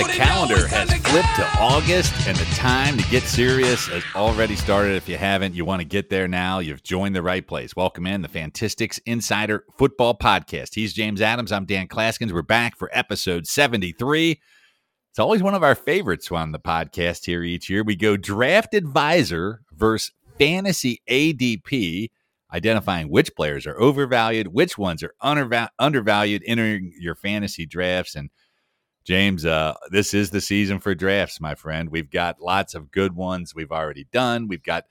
The calendar has flipped to August, and the time to get serious has already started. If you haven't, you want to get there now. You've joined the right place. Welcome in the Fantistics Insider Football Podcast. He's James Adams. I'm Dan Clasgens. We're back for episode 73. It's always one of our favorites on the podcast here each year. We go draft advisor versus fantasy ADP identifying which players are overvalued, which ones are undervalued entering your fantasy drafts. And James, uh, this is the season for drafts, my friend. We've got lots of good ones we've already done. We've got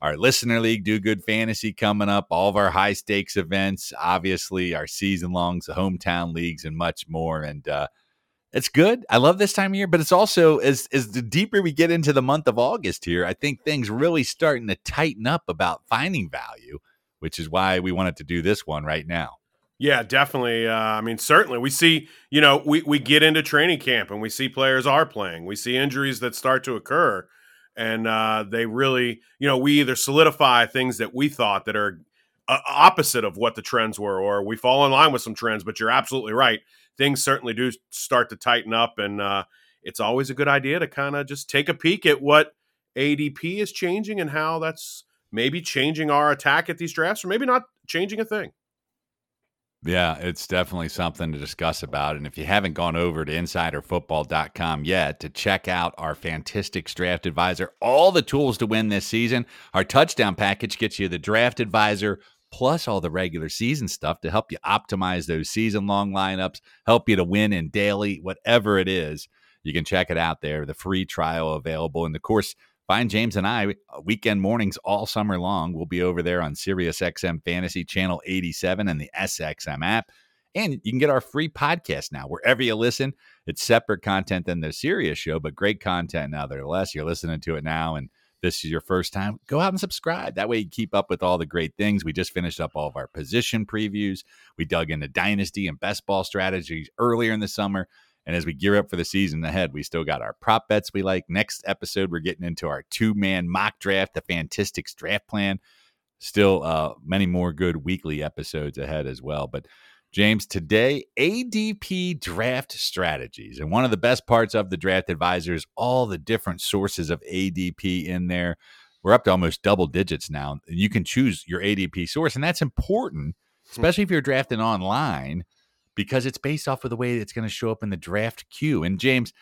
our listener league, Do Good Fantasy coming up, all of our high stakes events, obviously our season longs, the hometown leagues, and much more. And uh, it's good. I love this time of year, but it's also as as the deeper we get into the month of August here, I think things really starting to tighten up about finding value which is why we wanted to do this one right now. Yeah, definitely. Uh, I mean, certainly we see, you know, we, we get into training camp and we see players are playing. We see injuries that start to occur. And uh, they really, you know, we either solidify things that we thought that are uh, opposite of what the trends were, or we fall in line with some trends. But you're absolutely right. Things certainly do start to tighten up. And uh, it's always a good idea to kind of just take a peek at what ADP is changing and how that's maybe changing our attack at these drafts or maybe not changing a thing. Yeah, it's definitely something to discuss about. And if you haven't gone over to insiderfootball.com yet to check out our Fantistics Draft Advisor, all the tools to win this season, our touchdown package gets you the Draft Advisor plus all the regular season stuff to help you optimize those season long lineups, help you to win in daily, whatever it is. You can check it out there. The free trial available. And of course, Find James and I uh, weekend mornings all summer long. We'll be over there on Sirius XM Fantasy Channel 87 and the SXM app. And you can get our free podcast now wherever you listen. It's separate content than the Sirius show, but great content nonetheless. You're listening to it now, and this is your first time. Go out and subscribe. That way you keep up with all the great things. We just finished up all of our position previews. We dug into dynasty and best ball strategies earlier in the summer. And as we gear up for the season ahead, we still got our prop bets we like. Next episode, we're getting into our two man mock draft, the Fantistics draft plan. Still, uh, many more good weekly episodes ahead as well. But James, today, ADP draft strategies. And one of the best parts of the draft advisor is all the different sources of ADP in there. We're up to almost double digits now. And you can choose your ADP source. And that's important, hmm. especially if you're drafting online because it's based off of the way it's going to show up in the draft queue. And James,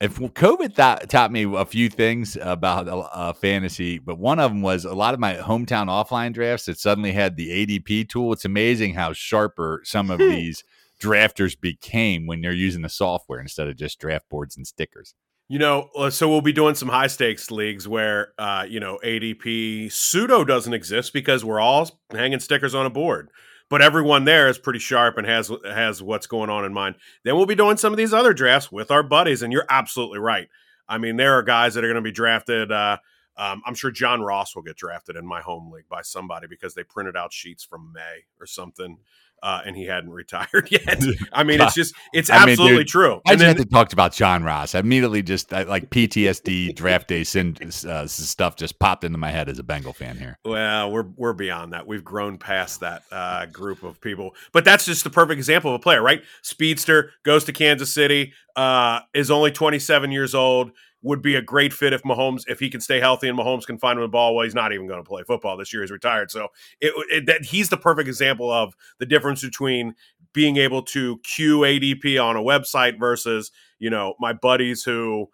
if COVID th- taught me a few things about uh, fantasy, but one of them was a lot of my hometown offline drafts that suddenly had the ADP tool. It's amazing how sharper some of these drafters became when they're using the software instead of just draft boards and stickers. You know, uh, so we'll be doing some high stakes leagues where, uh, you know, ADP pseudo doesn't exist because we're all hanging stickers on a board but everyone there is pretty sharp and has has what's going on in mind. Then we'll be doing some of these other drafts with our buddies, and you're absolutely right. I mean, there are guys that are going to be drafted. Uh, um, I'm sure John Ross will get drafted in my home league by somebody because they printed out sheets from May or something uh, and he hadn't retired yet. I mean, it's just it's I absolutely mean, dude, true. I just then, had to talk about John Ross. I immediately just I, like PTSD draft day sin, uh, stuff just popped into my head as a Bengal fan here. Well, we're we're beyond that. We've grown past that uh, group of people. But that's just the perfect example of a player, right? Speedster goes to Kansas City, uh, is only 27 years old would be a great fit if Mahomes, if he can stay healthy and Mahomes can find him the ball. Well, he's not even going to play football this year. He's retired. So it, it, that he's the perfect example of the difference between being able to queue ADP on a website versus, you know, my buddies who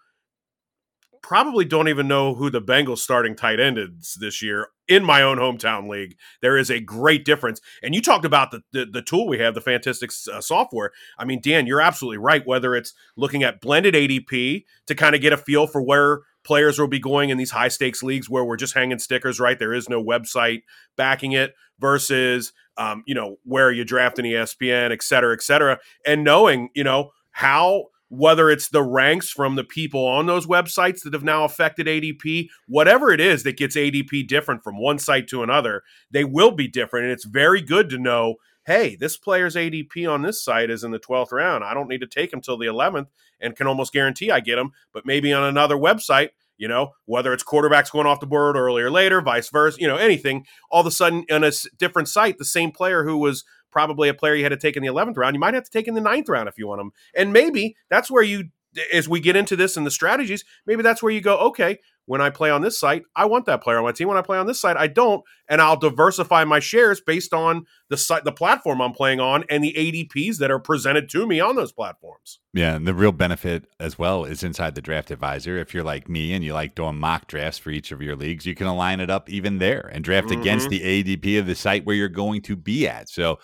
probably don't even know who the Bengals starting tight end is this year in my own hometown league. There is a great difference. And you talked about the the, the tool we have, the Fantistics uh, software. I mean, Dan, you're absolutely right. Whether it's looking at blended ADP to kind of get a feel for where players will be going in these high stakes leagues where we're just hanging stickers, right? There is no website backing it versus, um, you know, where you draft an ESPN, et cetera, et cetera. And knowing, you know, how whether it's the ranks from the people on those websites that have now affected ADP, whatever it is that gets ADP different from one site to another, they will be different. And it's very good to know hey, this player's ADP on this site is in the 12th round. I don't need to take him till the 11th and can almost guarantee I get him. But maybe on another website, you know, whether it's quarterbacks going off the board earlier or later, vice versa, you know, anything, all of a sudden on a different site, the same player who was probably a player you had to take in the 11th round. You might have to take in the ninth round if you want him. And maybe that's where you as we get into this and the strategies, maybe that's where you go, okay, when I play on this site, I want that player on my team. When I play on this site, I don't, and I'll diversify my shares based on the site, the platform I'm playing on, and the ADPs that are presented to me on those platforms. Yeah, and the real benefit as well is inside the draft advisor. If you're like me and you like doing mock drafts for each of your leagues, you can align it up even there and draft mm-hmm. against the ADP of the site where you're going to be at. So,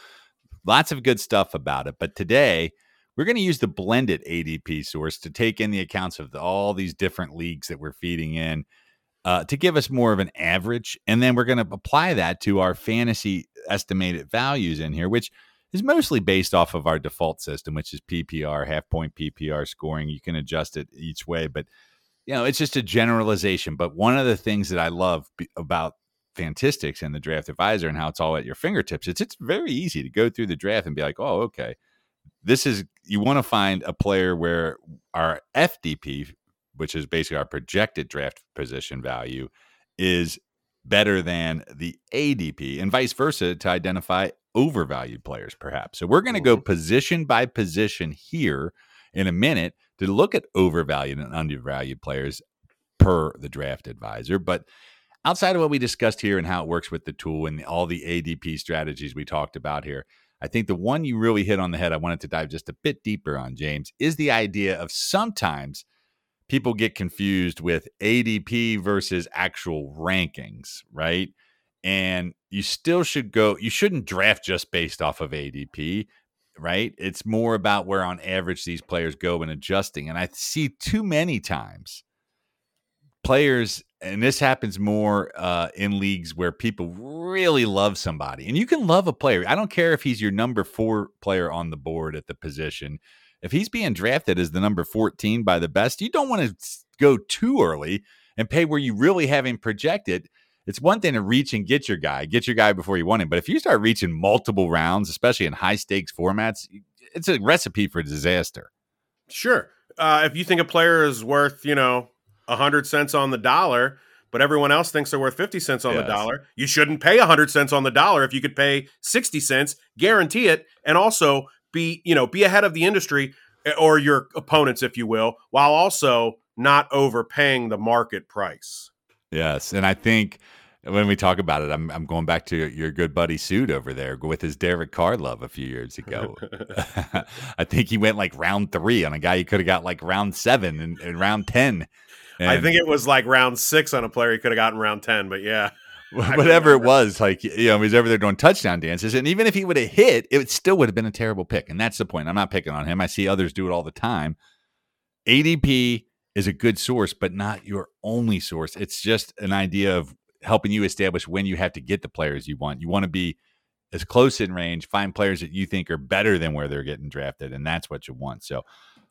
lots of good stuff about it. But today we're going to use the blended ADP source to take in the accounts of the, all these different leagues that we're feeding in uh, to give us more of an average. And then we're going to apply that to our fantasy estimated values in here, which is mostly based off of our default system, which is PPR, half point PPR scoring. You can adjust it each way, but you know, it's just a generalization. But one of the things that I love about Fantistics and the Draft Advisor and how it's all at your fingertips, it's it's very easy to go through the draft and be like, oh, okay, this is you want to find a player where our FDP, which is basically our projected draft position value, is better than the ADP, and vice versa to identify overvalued players, perhaps. So we're going to go mm-hmm. position by position here in a minute to look at overvalued and undervalued players per the draft advisor. But outside of what we discussed here and how it works with the tool and all the ADP strategies we talked about here, I think the one you really hit on the head, I wanted to dive just a bit deeper on, James, is the idea of sometimes people get confused with ADP versus actual rankings, right? And you still should go, you shouldn't draft just based off of ADP, right? It's more about where on average these players go and adjusting. And I see too many times players and this happens more uh, in leagues where people really love somebody, and you can love a player. I don't care if he's your number four player on the board at the position. If he's being drafted as the number 14 by the best, you don't want to go too early and pay where you really have him projected. It's one thing to reach and get your guy, get your guy before you want him. But if you start reaching multiple rounds, especially in high stakes formats, it's a recipe for disaster. Sure. Uh, if you think a player is worth, you know, 100 cents on the dollar, but everyone else thinks they're worth 50 cents on yes. the dollar. You shouldn't pay 100 cents on the dollar if you could pay 60 cents, guarantee it, and also be, you know, be ahead of the industry eh, or your opponents if you will, while also not overpaying the market price. Yes, and I think when we talk about it, I'm I'm going back to your good buddy Suit over there with his Derek Carr love a few years ago. I think he went like round three on a guy he could have got like round seven and, and round ten. And I think it was like round six on a player he could have gotten round ten, but yeah. Whatever it uh, was, like you know, he was over there doing touchdown dances, and even if he would have hit, it still would have been a terrible pick. And that's the point. I'm not picking on him. I see others do it all the time. ADP is a good source, but not your only source. It's just an idea of helping you establish when you have to get the players you want. You want to be as close in range, find players that you think are better than where they're getting drafted, and that's what you want. So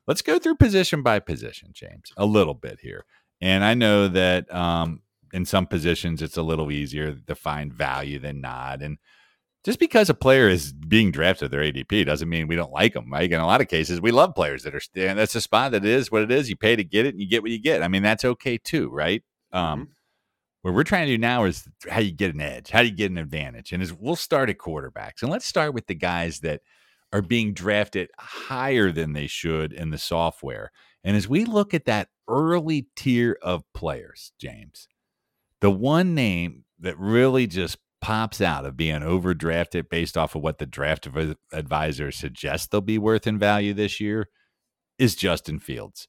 let's go through position by position, James, a little bit here. And I know that um, in some positions it's a little easier to find value than not. And just because a player is being drafted their ADP doesn't mean we don't like them. Right? In a lot of cases, we love players that are. And that's a spot that is what it is. You pay to get it, and you get what you get. I mean, that's okay too, right? Um, mm-hmm. What we're trying to do now is how you get an edge, how do you get an advantage, and is we'll start at quarterbacks, and let's start with the guys that are being drafted higher than they should in the software. And as we look at that early tier of players, James, the one name that really just pops out of being overdrafted based off of what the draft advisor suggests they'll be worth in value this year is Justin Fields.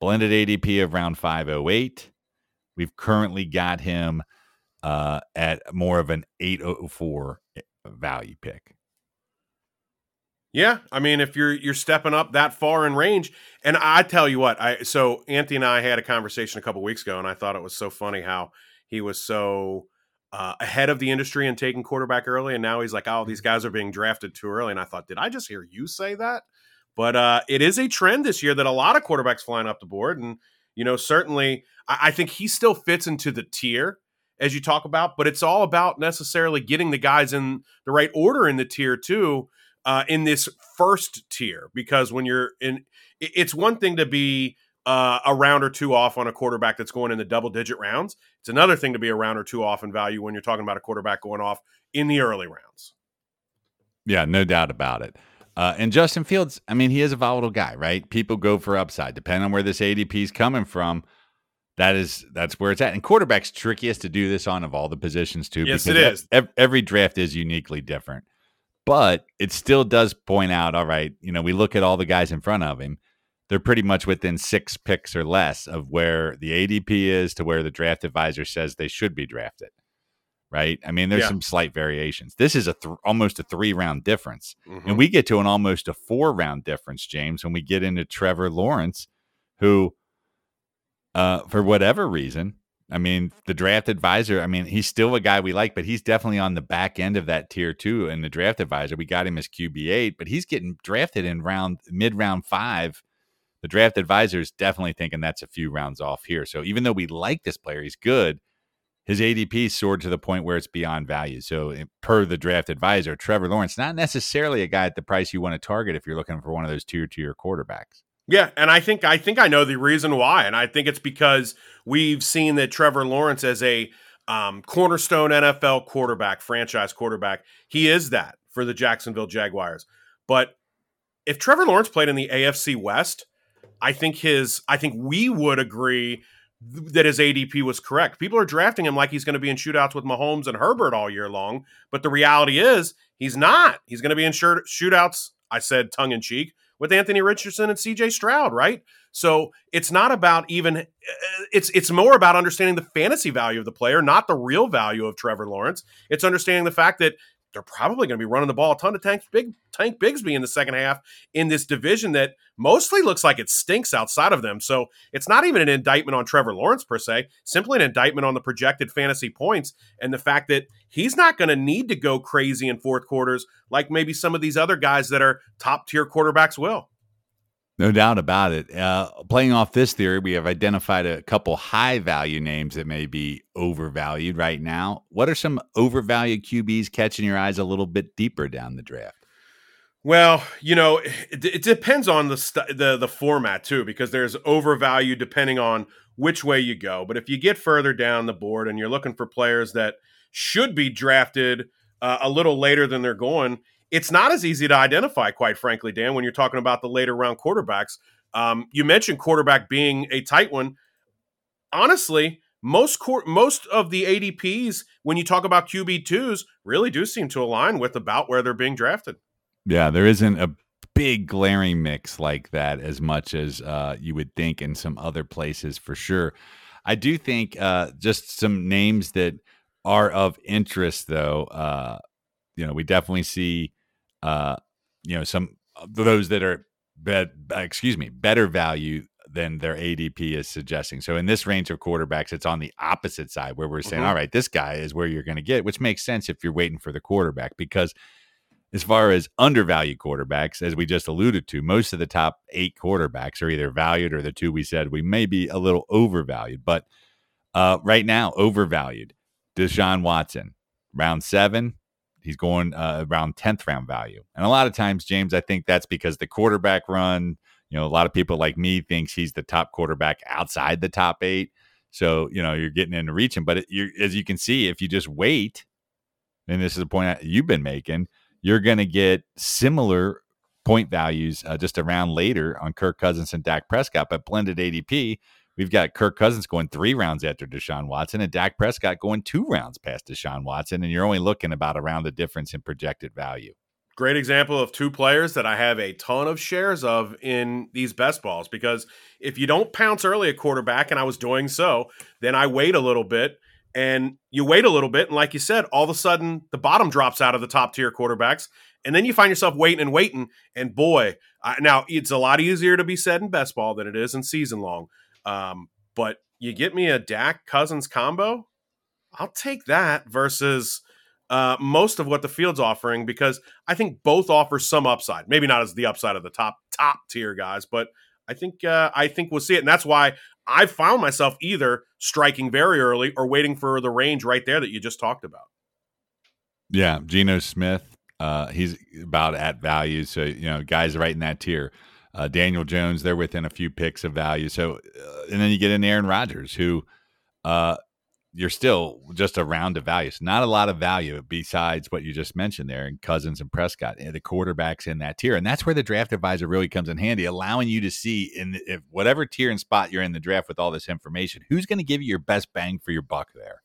Blended ADP of round 508. We've currently got him uh, at more of an 804 eh, value pick. Yeah, I mean, if you're you're stepping up that far in range, and I tell you what, I so Anthony and I had a conversation a couple weeks ago, and I thought it was so funny how he was so uh, ahead of the industry and taking quarterback early, and now he's like, "Oh, these guys are being drafted too early." And I thought, did I just hear you say that? But uh, it is a trend this year that a lot of quarterbacks flying up the board, and you know, certainly, I, I think he still fits into the tier as you talk about, but it's all about necessarily getting the guys in the right order in the tier too uh, in this first tier because when you're in, it's one thing to be uh, a round or two off on a quarterback that's going in the double digit rounds. It's another thing to be a round or two off in value when you're talking about a quarterback going off in the early rounds. Yeah, no doubt about it. Uh, and Justin Fields, I mean, he is a volatile guy, right? People go for upside, depending on where this ADP is coming from. That is that's where it's at. And quarterback's trickiest to do this on of all the positions too. Yes, it is. Every, every draft is uniquely different, but it still does point out. All right, you know, we look at all the guys in front of him they're pretty much within six picks or less of where the ADP is to where the draft advisor says they should be drafted. Right. I mean, there's yeah. some slight variations. This is a th- almost a three round difference. Mm-hmm. And we get to an almost a four round difference, James, when we get into Trevor Lawrence, who, uh, for whatever reason, I mean, the draft advisor, I mean, he's still a guy we like, but he's definitely on the back end of that tier two in the draft advisor. We got him as QB8, but he's getting drafted in round mid round five the draft advisor is definitely thinking that's a few rounds off here. So even though we like this player, he's good. His ADP soared to the point where it's beyond value. So, eh, per the draft advisor, Trevor Lawrence, not necessarily a guy at the price you want to target if you're looking for one of those tier tier quarterbacks. Yeah, and I think I think I know the reason why, and I think it's because we've seen that Trevor Lawrence as a um, cornerstone NFL quarterback, franchise quarterback, he is that for the Jacksonville Jaguars. But if Trevor Lawrence played in the AFC West, I think his I think we would agree that his ADP was correct. People are drafting him like he's going to be in shootouts with Mahomes and Herbert all year long, but the reality is he's not. He's going to be in shootouts. I said tongue in cheek with Anthony Richardson and CJ Stroud, right? So it's not about even uh, it's it's more about understanding the fantasy value of the player, not the real value of Trevor Lawrence. It's understanding the fact that they're probably going to be running the ball a ton of Tank Big Tank Bigsby in the second half in this division that mostly looks like it stinks outside of them. So it's not even an indictment on Trevor Lawrence per se, simply an indictment on the projected fantasy points and the fact that he's not going to need to go crazy in fourth quarters like maybe some of these other guys that are top tier quarterbacks will. No doubt about it. Uh, playing off this theory, we have identified a couple high value names that may be overvalued right now. What are some overvalued QBs catching your eyes a little bit deeper down the draft? Well, you know, it, it depends on the, st- the the format too, because there's overvalued depending on which way you go. But if you get further down the board and you're looking for players that should be drafted uh, a little later than they're going, it's not as easy to identify, quite frankly, Dan, when you're talking about the later round quarterbacks. Um, you mentioned quarterback being a tight one. Honestly, most most of the ADPs, when you talk about QB twos, really do seem to align with about where they're being drafted. Yeah, there isn't a big glaring mix like that as much as uh, you would think in some other places for sure. I do think uh, just some names that are of interest, though. Uh, you know, we definitely see uh, you know, some those that are bet, excuse me, better value than their ADP is suggesting. So in this range of quarterbacks, it's on the opposite side where we're saying, mm-hmm. all right, this guy is where you're going to get, which makes sense if you're waiting for the quarterback because as far as undervalued quarterbacks, as we just alluded to, most of the top eight quarterbacks are either valued or the two we said we may be a little overvalued. But uh, right now, overvalued. Deshaun Watson, round seven, He's going uh, around 10th round value. And a lot of times, James, I think that's because the quarterback run, you know, a lot of people like me thinks he's the top quarterback outside the top eight. So, you know, you're getting into reaching. But it, as you can see, if you just wait, and this is a point you've been making, you're going to get similar point values uh, just around later on Kirk Cousins and Dak Prescott. But blended ADP, We've got Kirk Cousins going three rounds after Deshaun Watson and Dak Prescott going two rounds past Deshaun Watson. And you're only looking about around the difference in projected value. Great example of two players that I have a ton of shares of in these best balls because if you don't pounce early at quarterback, and I was doing so, then I wait a little bit and you wait a little bit. And like you said, all of a sudden the bottom drops out of the top tier quarterbacks. And then you find yourself waiting and waiting. And boy, now it's a lot easier to be said in best ball than it is in season long. Um, but you get me a Dak Cousins combo, I'll take that versus uh, most of what the field's offering because I think both offer some upside. Maybe not as the upside of the top top tier guys, but I think uh, I think we'll see it, and that's why I found myself either striking very early or waiting for the range right there that you just talked about. Yeah, Geno Smith, uh, he's about at value, so you know guys right in that tier. Uh, Daniel Jones, they're within a few picks of value. So, uh, and then you get in Aaron Rodgers, who, uh, you're still just a round of values. Not a lot of value besides what you just mentioned there and Cousins and Prescott, and the quarterbacks in that tier. And that's where the draft advisor really comes in handy, allowing you to see in if whatever tier and spot you're in the draft with all this information, who's going to give you your best bang for your buck there.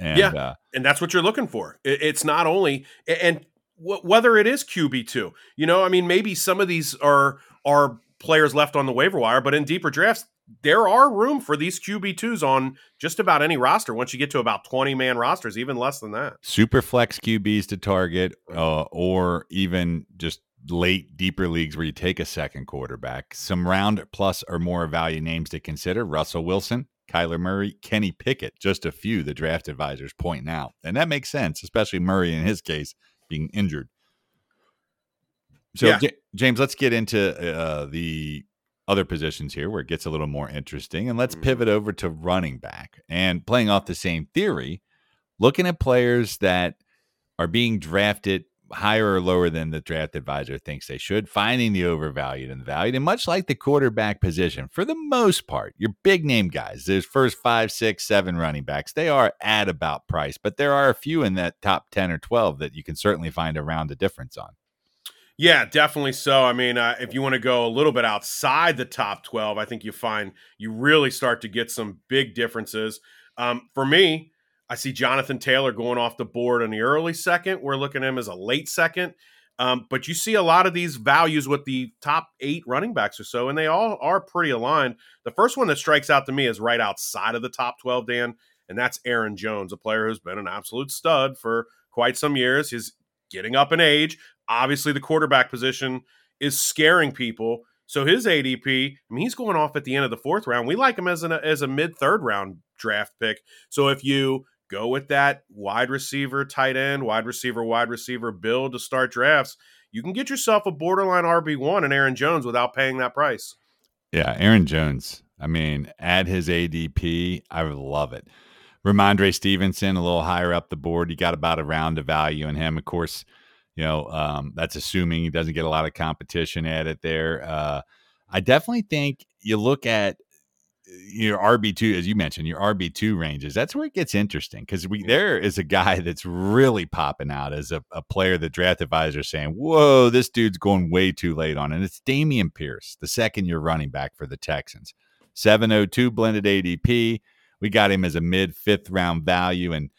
And, yeah, uh, and that's what you're looking for. It's not only and whether it is QB two, you know, I mean, maybe some of these are are players left on the waiver wire, but in deeper drafts, there are room for these QB2s on just about any roster once you get to about 20 man rosters, even less than that. Super flex QBs to target, uh, or even just late, deeper leagues where you take a second quarterback. Some round plus or more value names to consider Russell Wilson, Kyler Murray, Kenny Pickett, just a few the draft advisors point out. And that makes sense, especially Murray in his case being injured. So, yeah. J- James, let's get into uh, the other positions here where it gets a little more interesting. And let's mm-hmm. pivot over to running back and playing off the same theory, looking at players that are being drafted higher or lower than the draft advisor thinks they should, finding the overvalued and the valued. And much like the quarterback position, for the most part, your big name guys, those first five, six, seven running backs, they are at about price, but there are a few in that top 10 or 12 that you can certainly find around a difference on. Yeah, definitely so. I mean, uh, if you want to go a little bit outside the top 12, I think you find you really start to get some big differences. Um, for me, I see Jonathan Taylor going off the board in the early second. We're looking at him as a late second. Um, but you see a lot of these values with the top eight running backs or so, and they all are pretty aligned. The first one that strikes out to me is right outside of the top 12, Dan, and that's Aaron Jones, a player who's been an absolute stud for quite some years. He's getting up in age. Obviously, the quarterback position is scaring people. So his ADP, I mean, he's going off at the end of the fourth round. We like him as an as a mid third round draft pick. So if you go with that wide receiver, tight end, wide receiver, wide receiver build to start drafts, you can get yourself a borderline RB one and Aaron Jones without paying that price. Yeah, Aaron Jones. I mean, add his ADP, I would love it. Rhamondre Stevenson, a little higher up the board. You got about a round of value in him. Of course, you know, um, that's assuming he doesn't get a lot of competition at it there. Uh, I definitely think you look at your RB two, as you mentioned, your RB two ranges. That's where it gets interesting because we there is a guy that's really popping out as a, a player that draft advisors saying, "Whoa, this dude's going way too late on," and it's Dameon Pierce, the second year running back for the Texans, seven oh two blended ADP. We got him as a mid fifth round value, and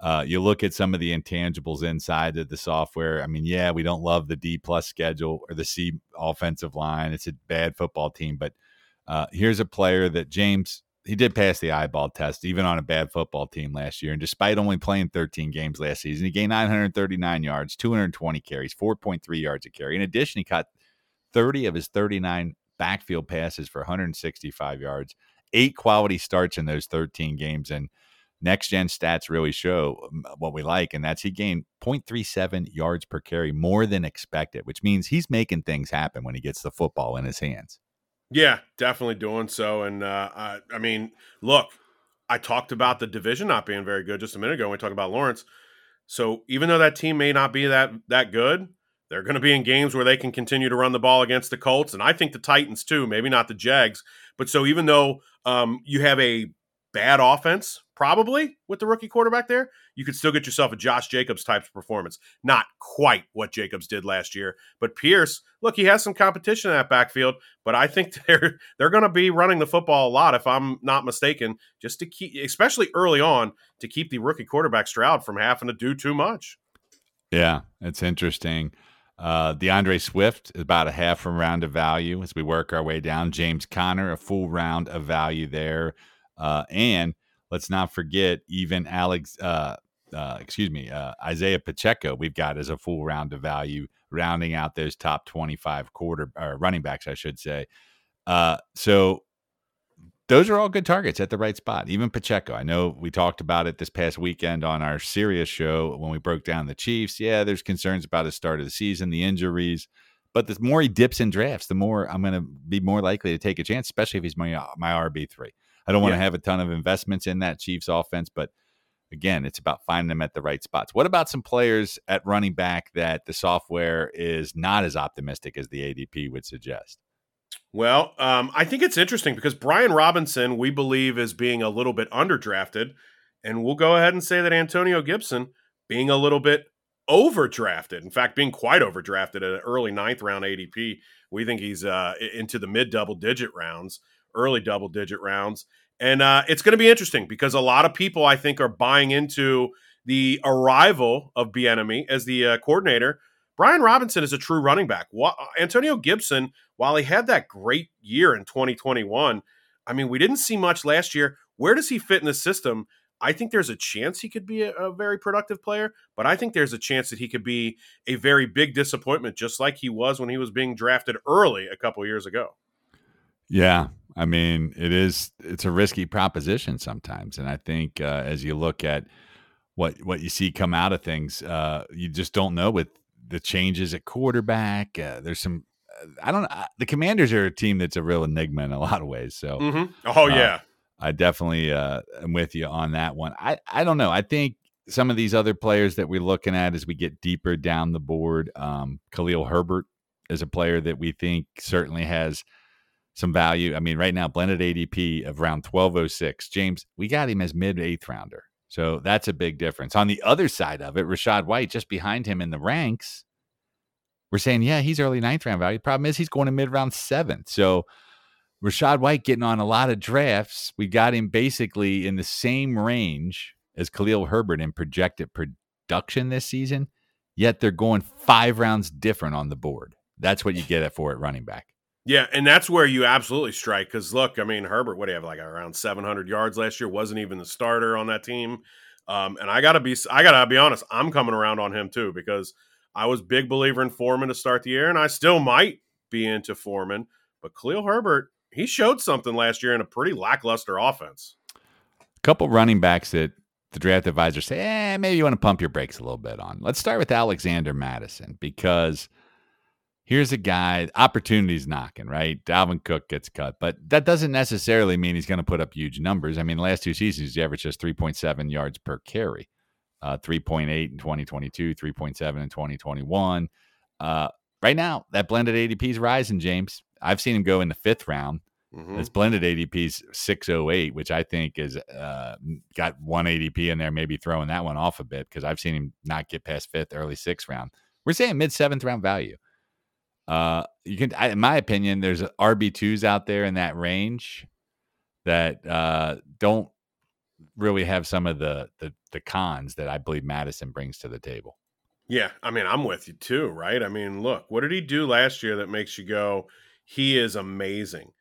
uh, you look at some of the intangibles inside of the software. I mean, yeah, we don't love the D plus schedule or the C offensive line. It's a bad football team, but uh, here's a player that James he did pass the eyeball test even on a bad football team last year. And despite only playing 13 games last season, he gained 939 yards, 220 carries, 4.3 yards a carry. In addition, he caught 30 of his 39 backfield passes for 165 yards, eight quality starts in those 13 games. And next gen stats really show um, what we like, and that's he gained 0.37 yards per carry more than expected, which means he's making things happen when he gets the football in his hands. Yeah, definitely doing so. And uh, I, I mean, look, I talked about the division not being very good just a minute ago when we talked about Lawrence. So even though that team may not be that that good, they're going to be in games where they can continue to run the ball against the Colts, and I think the Titans too. Maybe not the Jags, but so even though um, you have a bad offense, probably with the rookie quarterback there, you could still get yourself a Josh Jacobs type of performance. Not quite what Jacobs did last year, but Pierce, look, he has some competition in that backfield, but I think they're they're going to be running the football a lot, if I'm not mistaken, just to keep, especially early on, to keep the rookie quarterback Stroud from having to do too much. Yeah, it's interesting. Uh, D'Andre Swift is about a half a round of value as we work our way down. James Conner, a full round of value there. Uh, and let's not forget even Alex, uh, uh, excuse me, uh, Isaiah Pacheco, we've got as a full round of value, rounding out those top 25 quarter or running backs, I should say. Uh, so those are all good targets at the right spot. Even Pacheco. I know we talked about it this past weekend on our Sirius show when we broke down the Chiefs. Yeah, there's concerns about the start of the season, the injuries. But the more he dips in drafts, the more I'm going to be more likely to take a chance, especially if he's my my RB three. I don't want to yeah. have a ton of investments in that Chiefs offense, but again, it's about finding them at the right spots. What about some players at running back that the software is not as optimistic as the ADP would suggest? Well, um, I think it's interesting because Brian Robinson, we believe, is being a little bit underdrafted. And we'll go ahead and say that Antonio Gibson, being a little bit overdrafted, in fact, being quite overdrafted at an early ninth round ADP, we think he's uh, into the mid double digit rounds, early double digit rounds. And uh, it's going to be interesting because a lot of people, I think, are buying into the arrival of Bieniemy as the uh, coordinator. Brian Robinson is a true running back. Antonio Gibson, while he had that great year in 2021, I mean, we didn't see much last year. Where does he fit in the system? I think there's a chance he could be a, a, very productive player, but I think there's a chance that he could be a very big disappointment, just like he was when he was being drafted early a couple years ago. Yeah, I mean, it is it's a risky proposition sometimes, and I think uh, as you look at what what you see come out of things, uh, you just don't know with the changes at quarterback. Uh, there's some I don't know. Uh, the Commanders are a team that's a real enigma in a lot of ways. So, mm-hmm. oh uh, yeah, I definitely uh, am with you on that one. I, I don't know. I think some of these other players that we're looking at as we get deeper down the board, um, Khalil Herbert is a player that we think certainly has some value. I mean, right now, blended ADP of around 1206. James, we got him as mid eighth rounder. So that's a big difference. On the other side of it, Rachaad White, just behind him in the ranks, we're saying, yeah, he's early ninth round value. Problem is, he's going to mid round seventh. So Rachaad White getting on a lot of drafts. We got him basically in the same range as Khalil Herbert in projected production this season, yet they're going five rounds different on the board. That's what you get it for at running back. Yeah, and that's where you absolutely strike. Because look, I mean, Herbert, what do you have like around 700 yards last year? Wasn't even the starter on that team. Um, and I gotta be, I gotta be honest. I'm coming around on him too because I was big believer in Foreman to start the year, and I still might be into Foreman. But Khalil Herbert, he showed something last year in a pretty lackluster offense. A couple running backs that the draft advisors say, eh, maybe you want to pump your brakes a little bit on. Let's start with Alexander Mattison because here's a guy, opportunities knocking, right? Dalvin Cook gets cut, but that doesn't necessarily mean he's going to put up huge numbers. I mean, last two seasons, he averaged just 3.7 yards per carry, uh, 3.8 in 2022, 3.7 in 2021. Uh, right now, that blended ADP is rising, James. I've seen him go in the fifth round. Mm-hmm. His blended ADP's 608, which I think is uh, got one ADP in there, maybe throwing that one off a bit because I've seen him not get past fifth, early sixth round. We're saying mid seventh round value. Uh, you can, I, in my opinion, there's RB twos out there in that range that uh, don't really have some of the, the the cons that I believe Mattison brings to the table. Yeah, I mean, I'm with you too, right? I mean, look, what did he do last year that makes you go, he is amazing?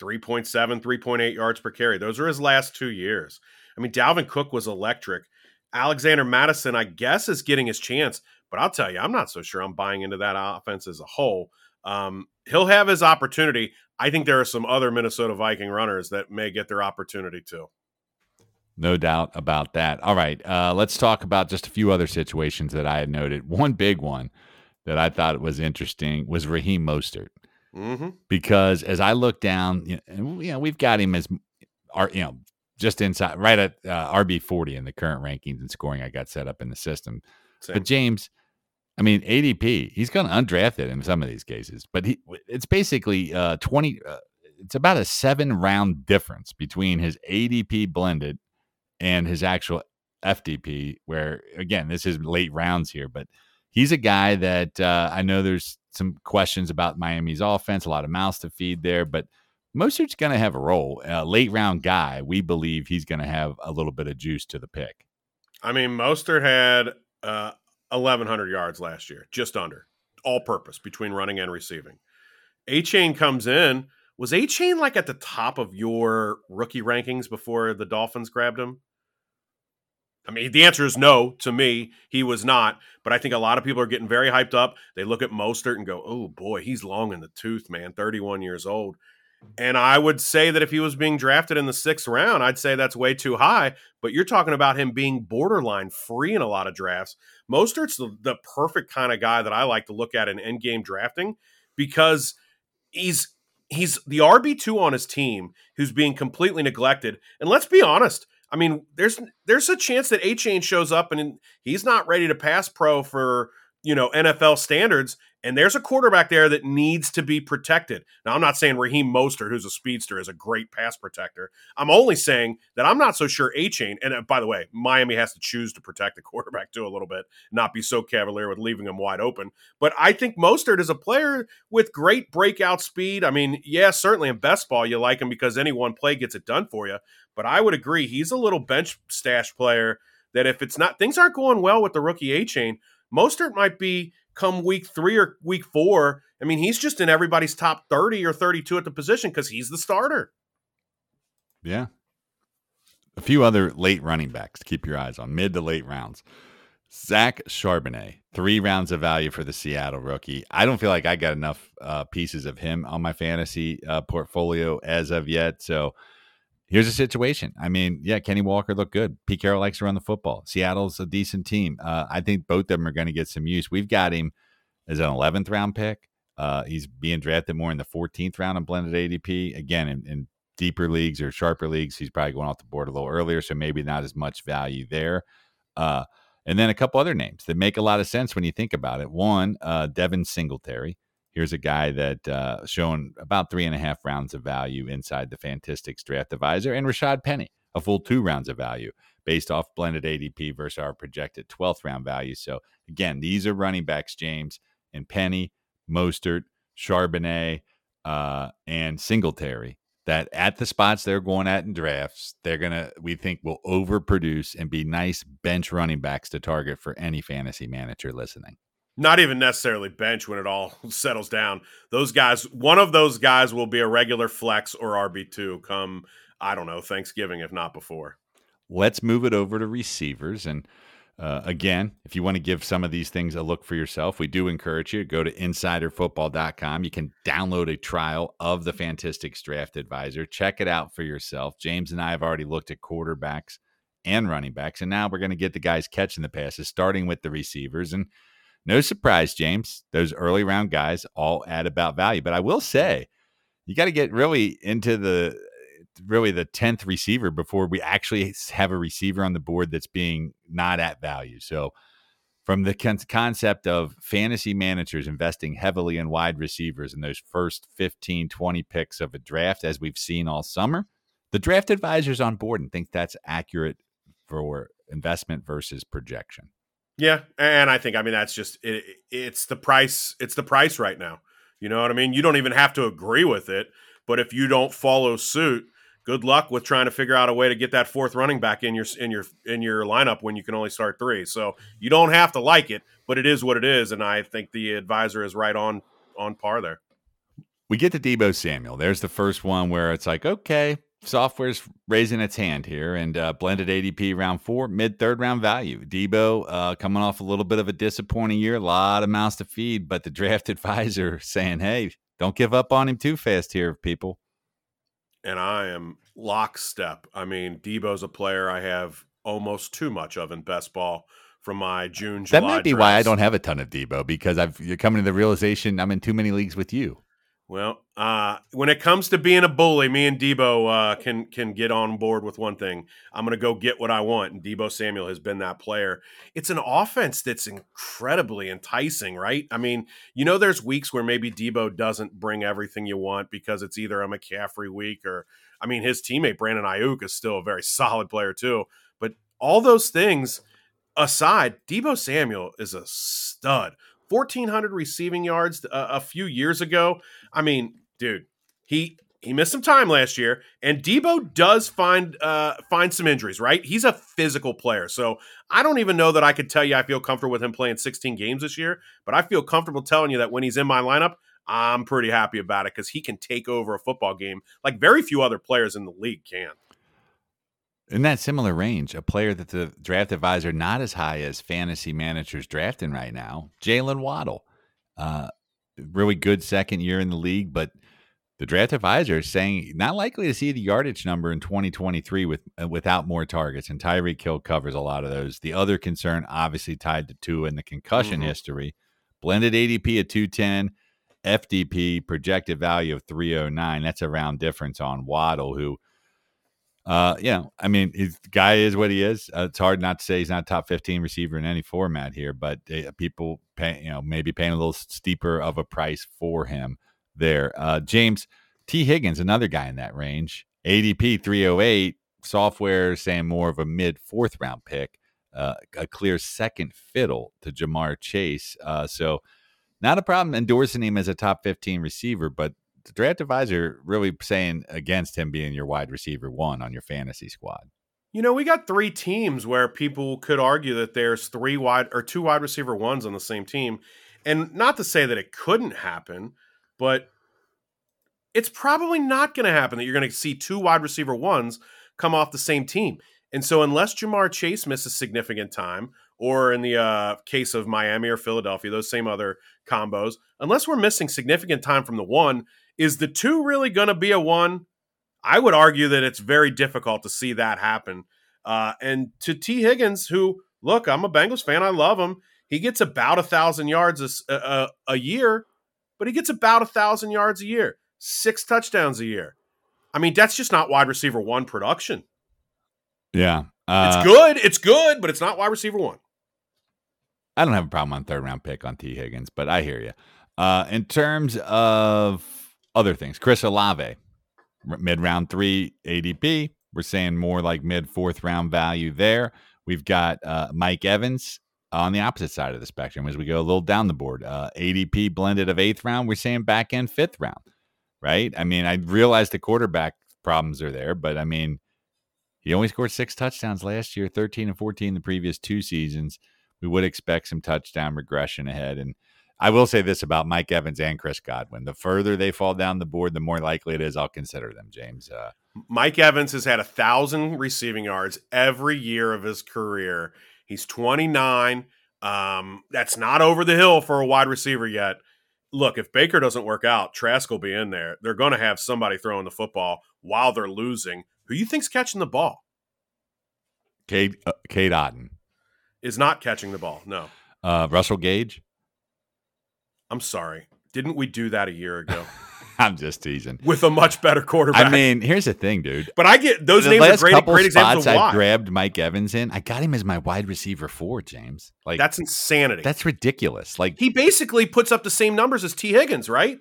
3.7, 3.8 yards per carry. Those are his last two years. I mean, Dalvin Cook was electric. Alexander Mattison, I guess, is getting his chance, but I'll tell you, I'm not so sure I'm buying into that offense as a whole. Um, he'll have his opportunity. I think there are some other Minnesota Viking runners that may get their opportunity too. No doubt about that. All right, uh, let's talk about just a few other situations that I had noted. One big one that I thought was interesting was Raheem Mostert. Mm-hmm. Because as I look down, you know, you know, we've got him as our, you know, just inside, right at uh, RB forty in the current rankings and scoring I got set up in the system. Same. But James, I mean ADP, he's going to undraft it in some of these cases, but he, it's basically uh, twenty. Uh, it's about a seven round difference between his ADP blended and his actual FDP. Where again, this is late rounds here, but he's a guy that uh, I know there's some questions about Miami's offense, a lot of mouths to feed there, but Mostert's going to have a role. A late round guy, we believe he's going to have a little bit of juice to the pick. I mean, Mostert had uh, 1,100 yards last year, just under, all purpose between running and receiving. Achane comes in. Was Achane like at the top of your rookie rankings before the Dolphins grabbed him? I mean, the answer is no to me. He was not. But I think a lot of people are getting very hyped up. They look at Mostert and go, oh boy, he's long in the tooth, man, 31 years old. And I would say that if he was being drafted in the sixth round, I'd say that's way too high. But you're talking about him being borderline free in a lot of drafts. Mostert's the, the perfect kind of guy that I like to look at in end game drafting because he's he's the RB two on his team who's being completely neglected. And let's be honest, I mean, there's there's a chance that Achane shows up and he's not ready to pass pro for you know, NFL standards. And there's a quarterback there that needs to be protected. Now, I'm not saying Raheem Mostert, who's a speedster, is a great pass protector. I'm only saying that I'm not so sure Achane. And uh, by the way, Miami has to choose to protect the quarterback too a little bit, not be so cavalier with leaving him wide open. But I think Mostert is a player with great breakout speed. I mean, yeah, certainly in best ball you like him because any one play gets it done for you. But I would agree he's a little bench stash player that if it's not things aren't going well with the rookie Achane, Mostert might be come week three or week four. I mean, he's just in everybody's top 30 or 32 at the position because he's the starter. Yeah. A few other late running backs to keep your eyes on, mid to late rounds. Zach Charbonnet, three rounds of value for the Seattle rookie. I don't feel like I got enough uh, pieces of him on my fantasy uh, portfolio as of yet. So here's a situation. I mean, yeah, Kenny Walker looked good. Pete Carroll likes to run the football. Seattle's a decent team. Uh, I think both of them are going to get some use. We've got him as an 11th round pick. Uh, he's being drafted more in the 14th round in blended ADP. Again, in, in, deeper leagues or sharper leagues, he's probably going off the board a little earlier, so maybe not as much value there. Uh, and then a couple other names that make a lot of sense when you think about it. One, uh, Devin Singletary. Here's a guy that uh, shown about three and a half rounds of value inside the Fantistics draft advisor, and Rashaad Penny, a full two rounds of value based off blended ADP versus our projected 12th round value. So again, these are running backs, James and Penny, Mostert, Charbonnet, uh, and Singletary. That at the spots they're going at in drafts, they're gonna we think will overproduce and be nice bench running backs to target for any fantasy manager listening not even necessarily bench when it all settles down. Those guys, one of those guys will be a regular flex or RB2 come, I don't know, Thanksgiving, if not before. Let's move it over to receivers. And uh, again, if you want to give some of these things a look for yourself, we do encourage you to go to insiderfootball.com. You can download a trial of the Fantistics Draft Advisor. Check it out for yourself. James and I have already looked at quarterbacks and running backs, and now we're going to get the guys catching the passes, starting with the receivers. And no surprise, James. Those early round guys all add about value. But I will say, you got to get really into the really the 10th receiver before we actually have a receiver on the board that's being not at value. So, from the con- concept of fantasy managers investing heavily in wide receivers in those first 15, 20 picks of a draft, as we've seen all summer, the draft advisors on board and think that's accurate for investment versus projection. Yeah, and I think I mean that's just it, it's the price. It's the price right now. You know what I mean? You don't even have to agree with it, but if you don't follow suit, good luck with trying to figure out a way to get that fourth running back in your in your in your lineup when you can only start three. So you don't have to like it, but it is what it is, and I think the advisor is right on on par there. We get to Deebo Samuel. There's the first one where it's like, okay, software's raising its hand here and uh, blended ADP round four, mid third round value. Deebo uh, coming off a little bit of a disappointing year, a lot of mouths to feed, but the draft advisor saying, hey, don't give up on him too fast here, people. And I am lockstep. I mean, Deebo's a player I have almost too much of in best ball from my June, July. That might be drafts. why I don't have a ton of Deebo because I've you're coming to the realization I'm in too many leagues with you. Well, uh, when it comes to being a bully, me and Deebo uh, can can get on board with one thing. I'm going to go get what I want, and Deebo Samuel has been that player. It's an offense that's incredibly enticing, right? I mean, you know, there's weeks where maybe Deebo doesn't bring everything you want because it's either a McCaffrey week or, I mean, his teammate Brandon Aiyuk is still a very solid player too. But all those things aside, Deebo Samuel is a stud. 1,400 receiving yards a, uh, a few years ago. I mean, dude, he he missed some time last year, and Deebo does find uh, find some injuries. Right, he's a physical player, so I don't even know that I could tell you I feel comfortable with him playing 16 games this year. But I feel comfortable telling you that when he's in my lineup, I'm pretty happy about it because he can take over a football game like very few other players in the league can in that similar range, a player that the draft advisor not as high as fantasy managers drafting right now, Jaylen Waddle. Uh, really good second year in the league, but the draft advisor is saying not likely to see the yardage number in 2023 with uh, without more targets. And Tyreek Hill covers a lot of those. The other concern, obviously tied to Tua and the concussion mm-hmm. history, blended ADP at 210, FDP projected value of 309. That's a round difference on Waddle, who Uh, know, I mean, guy is what he is. Uh, it's hard not to say he's not top 15 receiver in any format here, but uh, people pay, you know, maybe paying a little steeper of a price for him there. Uh, James Tee Higgins, another guy in that range, ADP 308, software saying more of a mid fourth round pick, uh, a clear second fiddle to Ja'Marr Chase. Uh, so, not a problem endorsing him as a top 15 receiver, but the draft advisor really saying against him being your wide receiver one on your fantasy squad. You know, we got three teams where people could argue that there's three wide or two wide receiver ones on the same team. And not to say that it couldn't happen, but it's probably not going to happen that you're going to see two wide receiver ones come off the same team. And so, unless Ja'Marr Chase misses significant time, or in the uh, case of Miami or Philadelphia, those same other combos, unless we're missing significant time from the one, is the two really going to be a one? I would argue that it's very difficult to see that happen. Uh, and to Tee Higgins, who, look, I'm a Bengals fan. I love him. He gets about a thousand yards a, a, a year, but he gets about a thousand yards a year, six touchdowns a year. I mean, that's just not wide receiver one production. Yeah. Uh, it's good. It's good, but it's not wide receiver one. I don't have a problem on third round pick on Tee Higgins, but I hear you. Uh, in terms of other things. Chris Olave, mid round three ADP. We're saying more like mid fourth round value there. We've got uh, Mike Evans on the opposite side of the spectrum as we go a little down the board. Uh, ADP blended of eighth round. We're saying back end fifth round, right? I mean, I realize the quarterback problems are there, but I mean, he only scored six touchdowns last year, 13 and 14 the previous two seasons. We would expect some touchdown regression ahead. And I will say this about Mike Evans and Chris Godwin: the further they fall down the board, the more likely it is I'll consider them. James, uh, Mike Evans has had a thousand receiving yards every year of his career. He's 29. Um, that's not over the hill for a wide receiver yet. Look, if Baker doesn't work out, Trask will be in there. They're going to have somebody throwing the football while they're losing. Who you think's catching the ball? Kate uh, Cade Otton is not catching the ball. No. Uh, Russell Gage. I'm sorry. Didn't we do that a year ago? I'm just teasing. With a much better quarterback. I mean, here's the thing, dude. But I get those the names are great, couple great examples spots. I grabbed Mike Evans in. I got him as my wide receiver four, James. Like that's insanity. That's ridiculous. Like he basically puts up the same numbers as Tee Higgins, right?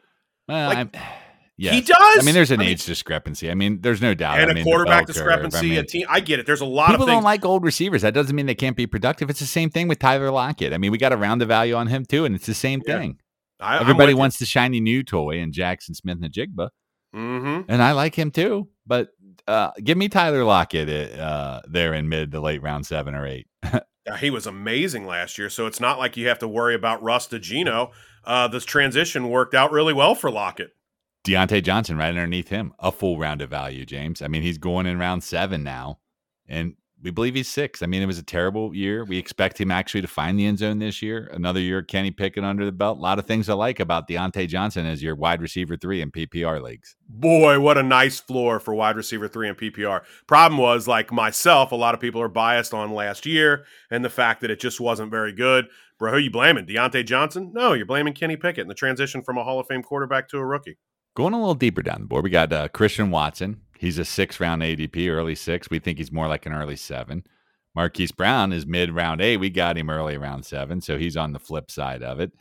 Well, like, Yes. He does. I mean, there's an I age mean, discrepancy. I mean, there's no doubt. And I mean, a quarterback discrepancy. I mean, a team. I get it. There's a lot people of don't like old receivers. That doesn't mean they can't be productive. It's the same thing with Tyler Lockett. I mean, we got to round the value on him too, and it's the same yeah. thing. I, Everybody wants the shiny new toy and Jaxon Smith-Njigba, mm-hmm. and I like him too. But uh, give me Tyler Lockett uh, there in mid to late round seven or eight. yeah, he was amazing last year, so it's not like you have to worry about Russ to Geno. Uh, this transition worked out really well for Lockett. Diontae Johnson right underneath him, a full round of value, James. I mean, he's going in round seven now, and we believe he's six. I mean, it was a terrible year. We expect him actually to find the end zone this year. Another year, Kenny Pickett under the belt. A lot of things I like about Diontae Johnson as your wide receiver three in PPR leagues. Boy, what a nice floor for wide receiver three in PPR. Problem was, like myself, a lot of people are biased on last year and the fact that it just wasn't very good. Bro, who you blaming? Diontae Johnson? No, you're blaming Kenny Pickett and the transition from a Hall of Fame quarterback to a rookie. Going a little deeper down the board, we got uh, Christian Watson. He's a six round ADP, early six. We think he's more like an early seven. Marquise Brown is mid round eight. We got him early round seven, so he's on the flip side of it.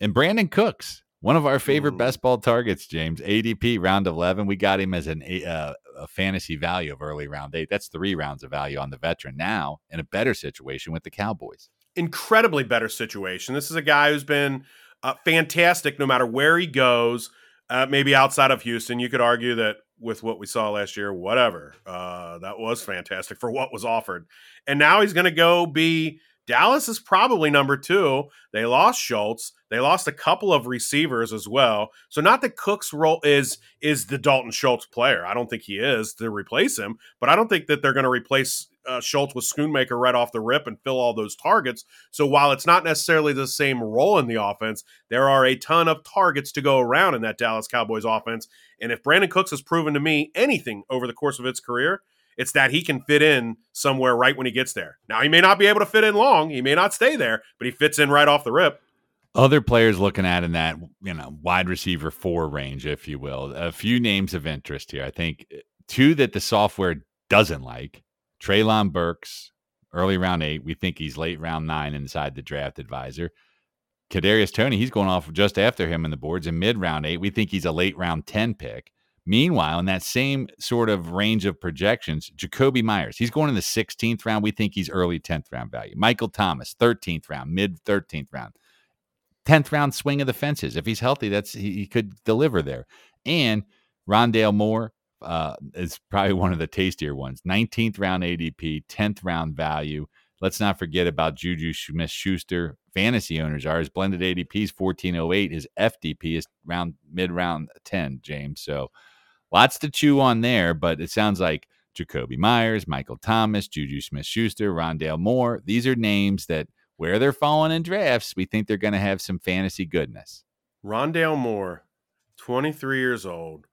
And Brandin Cooks, one of our favorite Ooh. best ball targets, James, ADP round 11. We got him as an, uh, a fantasy value of early round eight. That's three rounds of value on the veteran now in a better situation with the Cowboys. Incredibly better situation. This is a guy who's been uh, fantastic no matter where he goes uh, maybe outside of Houston, you could argue that with what we saw last year, whatever, uh, that was fantastic for what was offered. And now he's going to go be Dallas is probably number two. They lost Schultz. They lost a couple of receivers as well. So not that Cook's role is is the Dalton Schultz player. I don't think he is to replace him, but I don't think that they're going to replace uh, Schultz with Schoonmaker right off the rip and fill all those targets. So while it's not necessarily the same role in the offense, there are a ton of targets to go around in that Dallas Cowboys offense. And if Brandin Cooks has proven to me anything over the course of its career, it's that he can fit in somewhere right when he gets there. Now, he may not be able to fit in long. He may not stay there, but he fits in right off the rip. Other players looking at in that, you know, wide receiver four range, if you will. A few names of interest here. I think eh, two that the software doesn't like. Treylon Burks, early round eight. We think he's late round nine inside the draft advisor. Kadarius Toney, he's going off just after him in the boards in mid round eight. We think he's a late round 10 pick. Meanwhile, in that same sort of range of projections, Jakobi Meyers, he's going in the 16th round. We think he's early 10th round value. Michael Thomas, 13th round, mid 13th round. 10th round swing of the fences. If he's healthy, that's he, he could deliver there. And Rondale Moore uh, is probably one of the tastier ones. 19th round ADP, 10th round value. Let's not forget about Juju Smith Schuster. Fantasy owners are his blended ADP is 1408. His FDP is round mid round 10, James. So lots to chew on there, but it sounds like Jakobi Meyers, Michael Thomas, Juju Smith Schuster, Rondale Moore. These are names that where they're falling in drafts, we think they're going to have some fantasy goodness. Rondale Moore, 23 years old,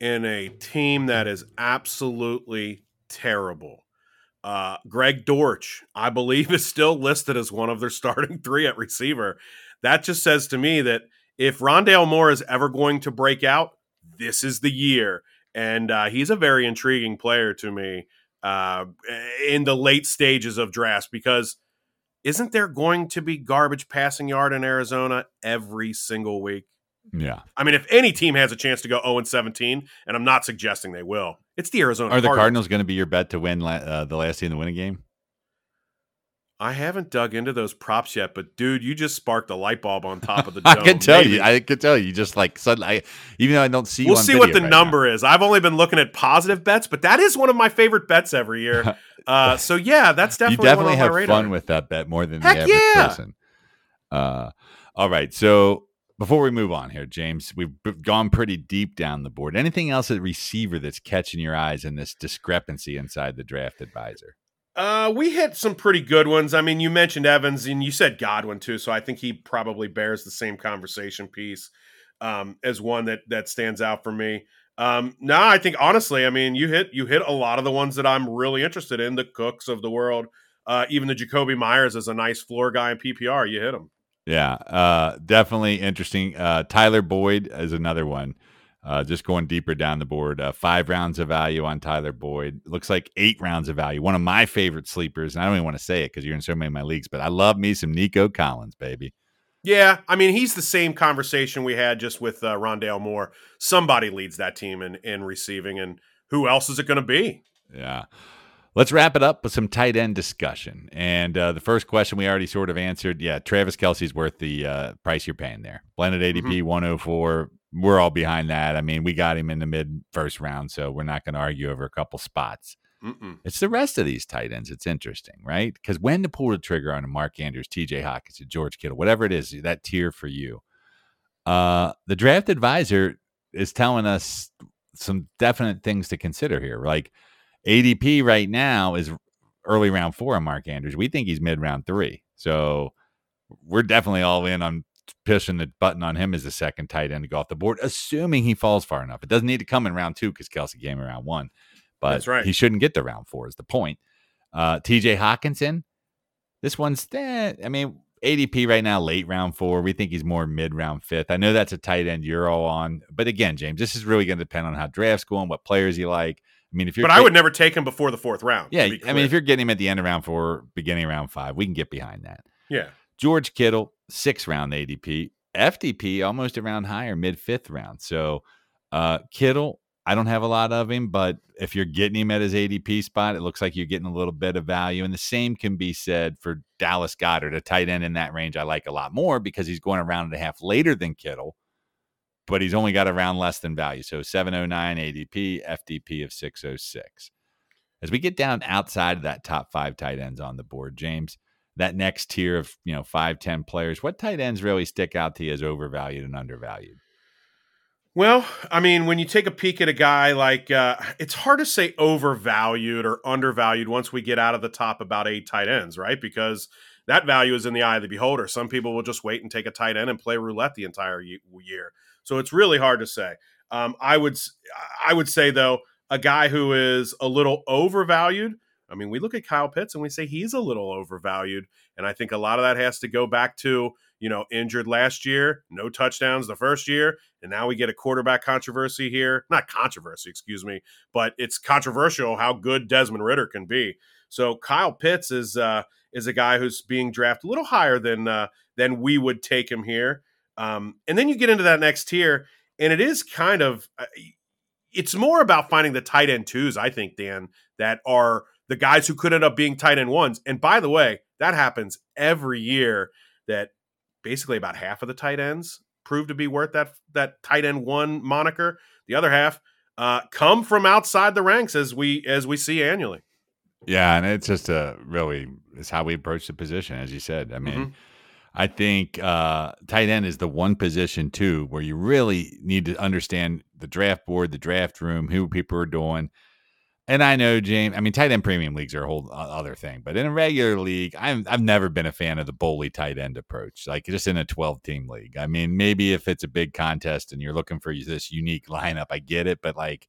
in a team that is absolutely terrible. Uh, Greg Dortch, I believe, is still listed as one of their starting three at receiver. That just says to me that if Rondale Moore is ever going to break out, this is the year. And uh, he's a very intriguing player to me uh, in the late stages of drafts because isn't there going to be garbage passing yard in Arizona every single week? Yeah. I mean, if any team has a chance to go 0 and 17, and I'm not suggesting they will, it's the Arizona Are the Cardinals. Cardinals going to be your bet to win uh, the last team to win a game? I haven't dug into those props yet, but dude, you just sparked a light bulb on top of the dome. I can tell Maybe. you. I can tell you. You just like suddenly, I, even though I don't see. you We'll see what the right number is. I've only been looking at positive bets, but that is one of my favorite bets every year. Uh, so yeah, that's definitely you definitely have fun with that bet more than Heck the average yeah. person. Uh, all right. So before we move on here, James, we've gone pretty deep down the board. Anything else at receiver that's catching your eyes in this discrepancy inside the draft advisor? Uh, we hit some pretty good ones. I mean, you mentioned Evans and you said Godwin too, so I think he probably bears the same conversation piece um, as one that that stands out for me. Um, no, I think honestly, I mean, you hit you hit a lot of the ones that I'm really interested in, the Cooks of the world. Uh, even the Jakobi Meyers is a nice floor guy in PPR. You hit him. Yeah, uh, definitely interesting. Uh, Tyler Boyd is another one. Uh, just going deeper down the board, uh, five rounds of value on Tyler Boyd. Looks like eight rounds of value. One of my favorite sleepers, and I don't even want to say it because you're in so many of my leagues, but I love me some Nico Collins, baby. Yeah, I mean, he's the same conversation we had just with uh, Rondale Moore. Somebody leads that team in in receiving, and who else is it going to be? Yeah. Let's wrap it up with some tight end discussion. And uh, the first question we already sort of answered. Yeah, Travis Kelce's worth the uh, price you're paying there. Blended ADP 104. We're all behind that. I mean, we got him in the mid first round, so we're not going to argue over a couple spots. Mm-mm. It's the rest of these tight ends. It's interesting, right? Because when to pull the trigger on a Mark Andrews, TJ Hockenson, a George Kittle, whatever it is, that tier for you. Uh, the draft advisor is telling us some definite things to consider here. Like ADP right now is early round four on Mark Andrews. We think he's mid round three. So we're definitely all in on pushing the button on him as the second tight end to go off the board, assuming he falls far enough. It doesn't need to come in round two because Kelce came in round one. But That's right. he shouldn't get to round four, is the point. Uh, TJ Hockenson, this one's, eh, I mean, ADP right now, late round four. We think he's more mid round fifth. I know that's a tight end you're all on. But again, James, this is really going to depend on how drafts go and what players you like. I mean, if you're But I would never take him before the fourth round. yeah, I mean, if you're getting him at the end of round four, beginning of round five, we can get behind that. yeah, George Kittle, six round ADP. FDP almost around higher, mid fifth round. So uh Kittle, I don't have a lot of him, but if you're getting him at his ADP spot, it looks like you're getting a little bit of value. And the same can be said for Dallas Goedert, a tight end in that range I like a lot more because he's going a round and a half later than Kittle, but he's only got a round less than value. So 709 ADP, FDP of 606. As we get down outside of that top five tight ends on the board, James, that next tier of you know five ten players what tight ends really stick out to you as overvalued and undervalued Well, I mean, when you take a peek at a guy like, uh, it's hard to say overvalued or undervalued once we get out of the top about eight tight ends, right? Because that value is in the eye of the beholder. Some people will just wait and take a tight end and play roulette the entire year. So it's really hard to say. Um, I would, I would say though, a guy who is a little overvalued. I mean, we look at Kyle Pitts and we say he's a little overvalued, and I think a lot of that has to go back to you know, injured last year, no touchdowns the first year, and now we get a quarterback controversy here. Not controversy, excuse me, but it's controversial how good Desmond Ridder can be. So Kyle Pitts is uh, is a guy who's being drafted a little higher than uh, than we would take him here. Um, and then you get into that next tier, and it is kind of uh, it's more about finding the tight end twos, I think, Dan, that are the guys who could end up being tight end ones. And by the way, that happens every year that basically about half of the tight ends prove to be worth that that tight end one moniker. The other half uh, come from outside the ranks as we as we see annually. Yeah, and it's just a really it's how we approach the position, as you said. I mean, mm-hmm. I think uh, tight end is the one position too where you really need to understand the draft board, the draft room, who people are doing. And I know James. I mean, tight end premium leagues are a whole other thing, but in a regular league, I've I've never been a fan of the bully tight end approach. Like just in a twelve team league. I mean, maybe if it's a big contest and you're looking for this unique lineup, I get it. But like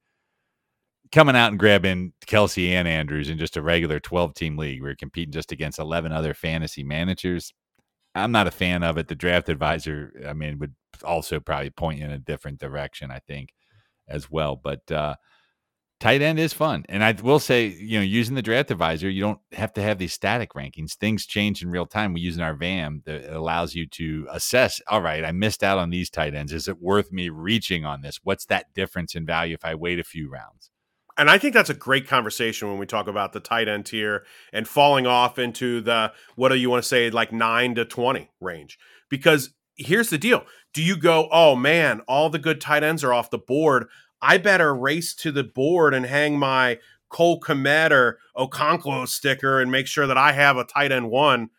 coming out and grabbing Kelce and Andrews in just a regular twelve team league where you're competing just against eleven other fantasy managers, I'm not a fan of it. The draft advisor, I mean, would also probably point you in a different direction, I think, as well. But uh, tight end is fun. And I will say, you know, using the draft advisor, you don't have to have these static rankings. Things change in real time. We use in our VAM that allows you to assess, all right, I missed out on these tight ends. Is it worth me reaching on this? What's that difference in value if I wait a few rounds? and I think that's a great conversation when we talk about the tight end tier and falling off into the what do you want to say like 9 to 20 range because here's the deal do you go oh man all the good tight ends are off the board I better race to the board and hang my Cole Kmet or Okonkwo sticker and make sure that I have a tight end one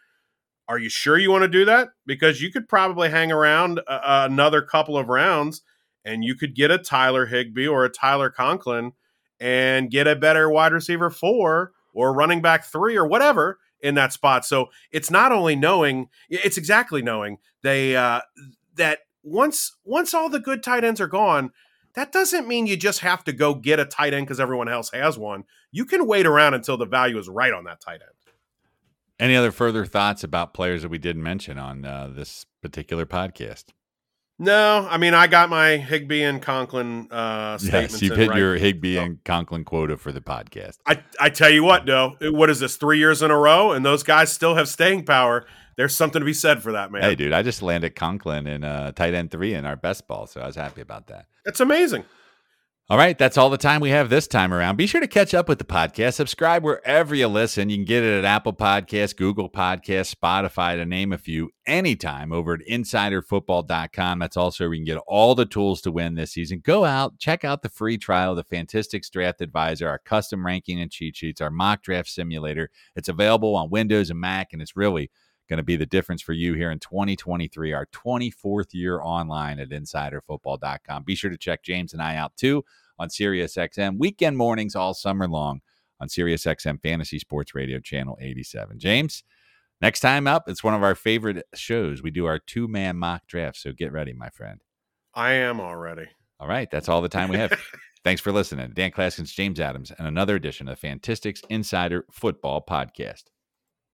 are you sure you want to do that because you could probably hang around another couple of rounds and you could get a Tyler Higbee or a Tyler Conklin and get a better wide receiver four or running back three or whatever in that spot. So it's not only knowing, it's exactly knowing they uh, that once once all the good tight ends are gone, that doesn't mean you just have to go get a tight end because everyone else has one. You can wait around until the value is right on that tight end. Any other further thoughts about players that we didn't mention on uh, this particular podcast? No, I mean I got my Higbee and Conklin uh, statements. Yes, you've hit right. your Higbee so. and Conklin quota for the podcast. I I tell you what, though, what is this three years in a row, and those guys still have staying power. There's something to be said for that, man. Hey, dude, I just landed Conklin in uh, tight end three in our best ball, so I was happy about that. That's amazing. All right, that's all the time we have this time around. Be sure to catch up with the podcast. Subscribe wherever you listen. You can get it at Apple Podcasts, Google Podcasts, Spotify, to name a few, anytime over at insiderfootball.com. That's also where you can get all the tools to win this season. Go out, check out the free trial of the Fantistics Draft Advisor, our custom ranking and cheat sheets, our mock draft simulator. It's available on Windows and Mac, and it's really going to be the difference for you here in 2023, our 24th year online at insiderfootball.com. Be sure to check James and I out too on SiriusXM weekend mornings all summer long on SiriusXM Fantasy Sports Radio Channel 87. James, next time up, it's one of our favorite shows. We do our two man mock draft. So get ready, my friend. I am already. All right. That's all the time we have. Thanks for listening. Dan Clasgens, James Adams, and another edition of Fantistics Insider Football Podcast.